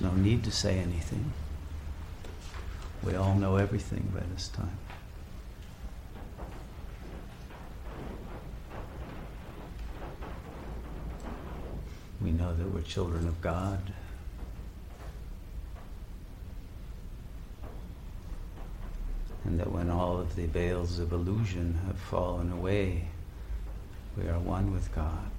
No need to say anything. We all know everything by this time. We know that we're children of God. And that when all of the veils of illusion have fallen away, we are one with God.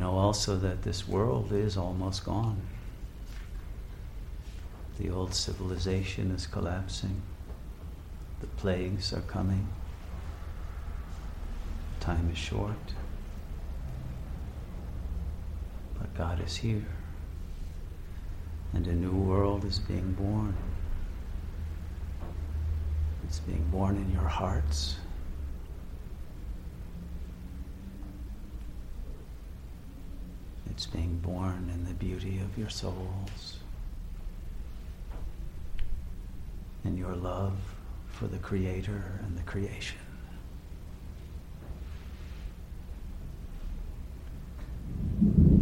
Know also that this world is almost gone. The old civilization is collapsing. The plagues are coming. Time is short. But God is here. And a new world is being born. It's being born in your hearts. It's being born in the beauty of your souls, and your love for the Creator and the creation.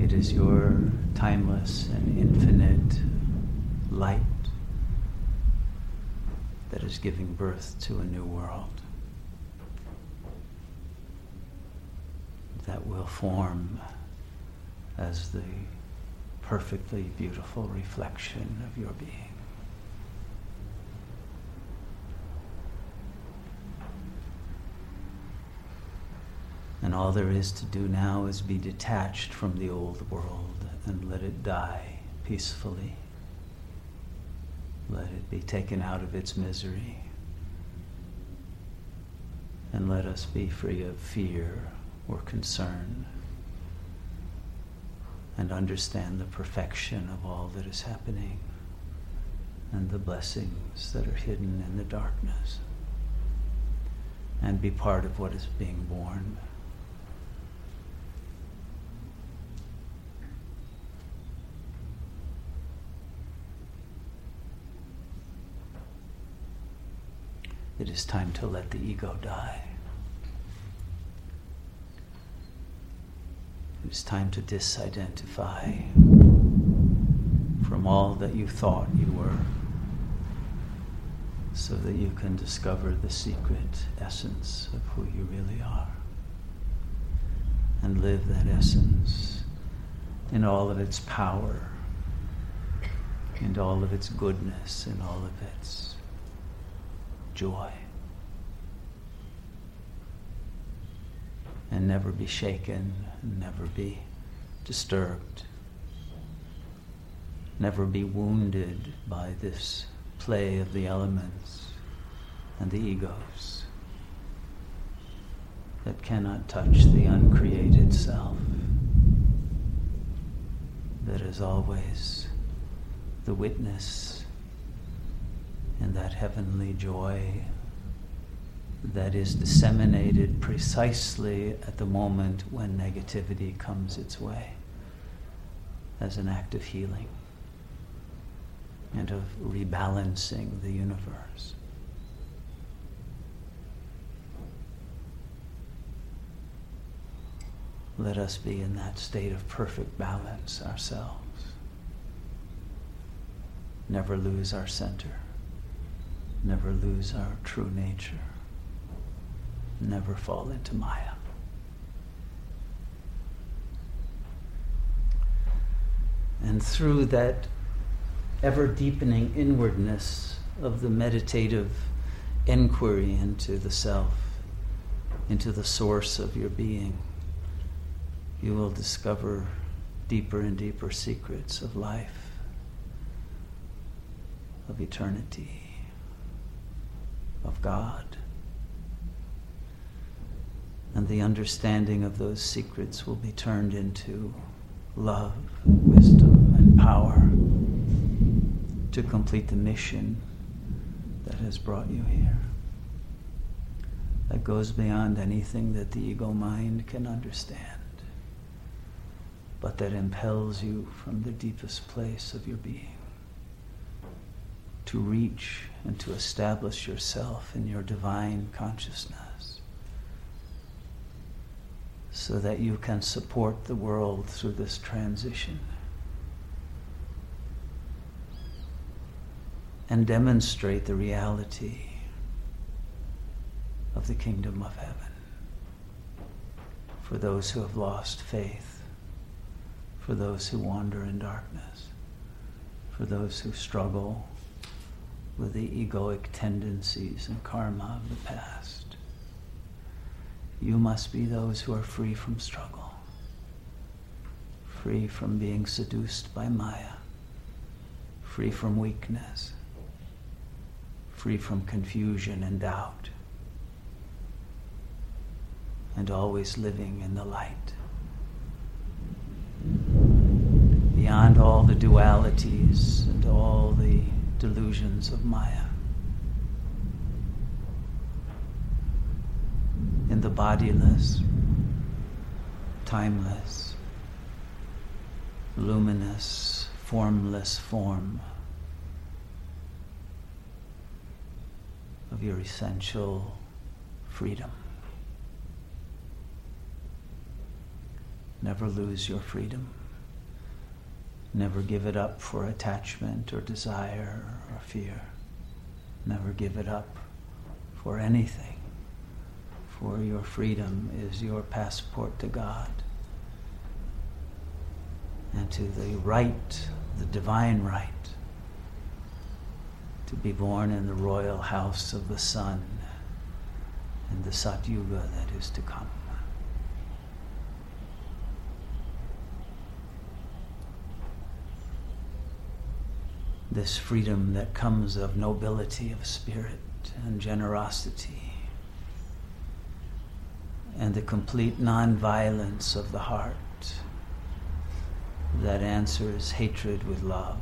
It is your timeless and infinite light that is giving birth to a new world that will form as the perfectly beautiful reflection of your being. And all there is to do now is be detached from the old world and let it die peacefully. Let it be taken out of its misery. And let us be free of fear or concern and understand the perfection of all that is happening and the blessings that are hidden in the darkness and be part of what is being born. It is time to let the ego die. It is time to disidentify from all that you thought you were so that you can discover the secret essence of who you really are and live that essence in all of its power, and all of its goodness, and all of its joy. And never be shaken, never be disturbed, never be wounded by this play of the elements and the egos that cannot touch the uncreated self that is always the witness in that heavenly joy that is disseminated precisely at the moment when negativity comes its way as an act of healing and of rebalancing the universe. Let us be in that state of perfect balance ourselves. Never lose our center. Never lose our true nature. Never fall into Maya. And through that ever deepening inwardness of the meditative inquiry into the self, into the source of your being, you will discover deeper and deeper secrets of life, of eternity, of God. And the understanding of those secrets will be turned into love, wisdom, and power to complete the mission that has brought you here. That goes beyond anything that the ego mind can understand, but that impels you from the deepest place of your being to reach and to establish yourself in your divine consciousness so that you can support the world through this transition. And demonstrate the reality of the kingdom of heaven for those who have lost faith, for those who wander in darkness, for those who struggle with the egoic tendencies and karma of the past. You must be those who are free from struggle, free from being seduced by Maya, free from weakness, free from confusion and doubt and always living in the light. Beyond all the dualities and all the delusions of Maya. In the bodiless, timeless, luminous, formless form of your essential freedom. Never lose your freedom. Never give it up for attachment or desire or fear. Never give it up for anything. For your freedom is your passport to God and to the right, the divine right, to be born in the royal house of the sun in the Satyuga that is to come. this freedom that comes of nobility of spirit and generosity and the complete nonviolence of the heart that answers hatred with love,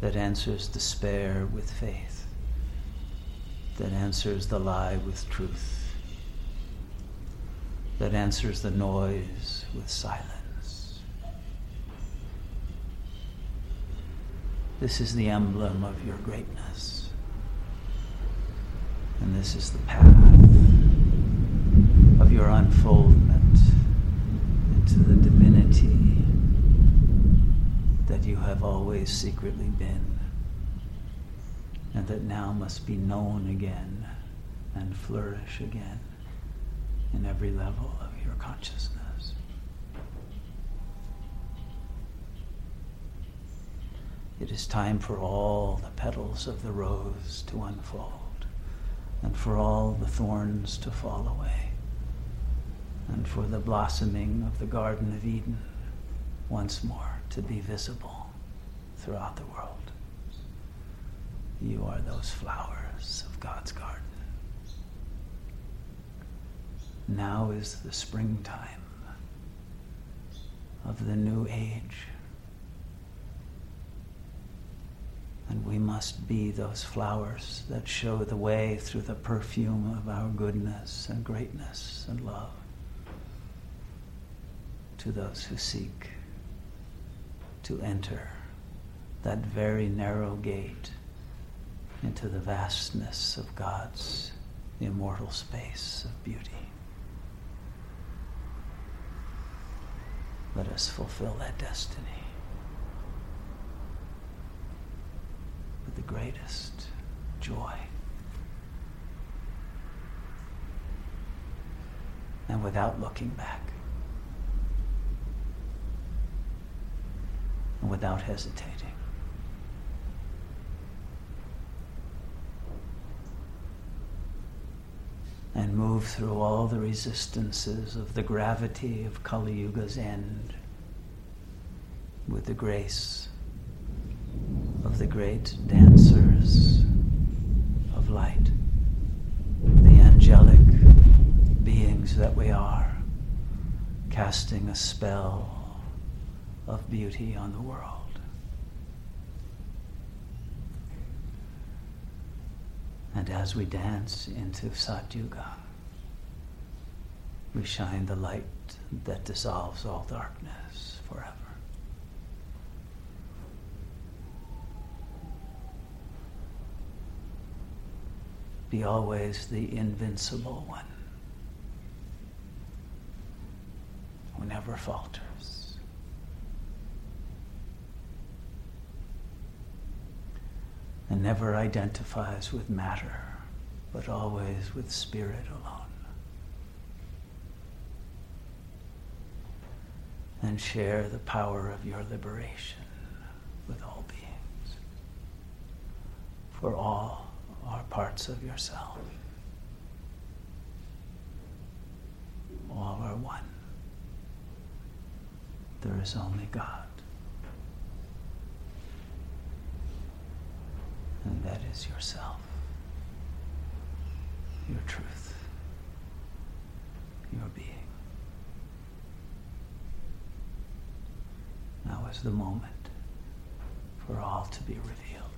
that answers despair with faith, that answers the lie with truth, that answers the noise with silence. This is the emblem of your greatness. And this is the path of your unfoldment into the divinity that you have always secretly been and that now must be known again and flourish again in every level of your consciousness. It is time for all the petals of the rose to unfold, and for all the thorns to fall away, and for the blossoming of the Garden of Eden once more to be visible throughout the world. You are those flowers of God's garden. Now is the springtime of the new age. And we must be those flowers that show the way through the perfume of our goodness and greatness and love to those who seek to enter that very narrow gate into the vastness of God's immortal space of beauty. Let us fulfill that destiny. The greatest joy. And without looking back. And without hesitating. and move through all the resistances of the gravity of Kali Yuga's end with the grace of the great dancers of light, the angelic beings that we are, casting a spell of beauty on the world. And as we dance into Satyuga, we shine the light that dissolves all darkness forever. Be always the invincible one, who never falters. And never identifies with matter, but always with spirit alone. And share the power of your liberation with all beings. For all are parts of yourself. All are one. There is only God. And that is yourself, your truth, your being. Now is the moment for all to be revealed.